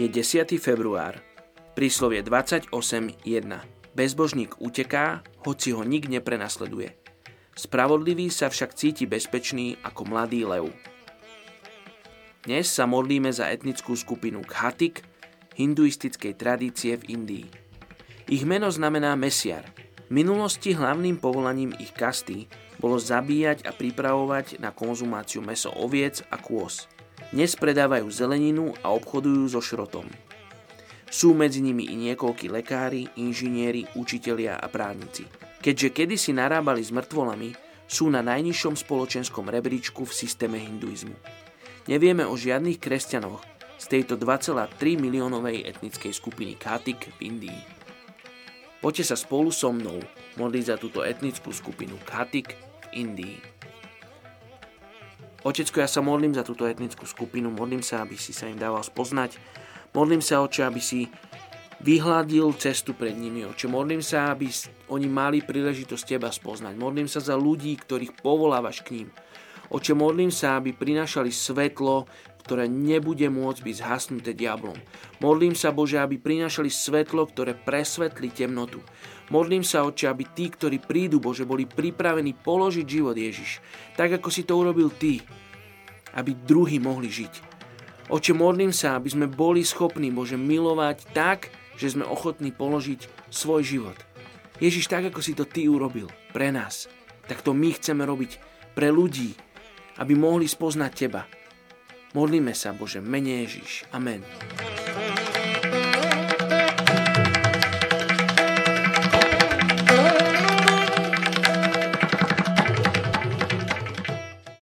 Je 10. február. Príslovie 28.1. Bezbožník uteká, hoci ho nik neprenasleduje. Spravodlivý sa však cíti bezpečný ako mladý lev. Dnes sa modlíme za etnickú skupinu Khatik, hinduistickej tradície v Indii. Ich meno znamená mesiar. V minulosti hlavným povolaním ich kasty bolo zabíjať a pripravovať na konzumáciu meso oviec a kôz. Dnes predávajú zeleninu a obchodujú so šrotom. Sú medzi nimi i niekoľkí lekári, inžinieri, učitelia a právnici. Keďže kedysi narábali s mŕtvolami, sú na najnižšom spoločenskom rebríčku v systéme hinduizmu. Nevieme o žiadnych kresťanoch z tejto 2,3 miliónovej etnickej skupiny Katik v Indii. Poďte sa spolu so mnou modliť za túto etnickú skupinu Katik v Indii. Otecko, ja sa modlím za túto etnickú skupinu, modlím sa, aby si sa im dával spoznať. Modlím sa, oče, aby si vyhľadil cestu pred nimi, oče. Modlím sa, aby oni mali príležitosť teba spoznať. Modlím sa za ľudí, ktorých povolávaš k ním. Oče, modlím sa, aby prinášali svetlo, ktoré nebude môcť byť zhasnuté diablom. Modlím sa, Bože, aby prinášali svetlo, ktoré presvetlí temnotu. Modlím sa, Oče, aby tí, ktorí prídu, Bože, boli pripravení položiť život Ježiš, tak ako si to urobil Ty, aby druhí mohli žiť. Oče, modlím sa, aby sme boli schopní, Bože, milovať tak, že sme ochotní položiť svoj život. Ježiš, tak ako si to Ty urobil pre nás, tak to my chceme robiť pre ľudí, aby mohli spoznať Teba. Modlíme sa, Bože, mene Ježiš. Amen.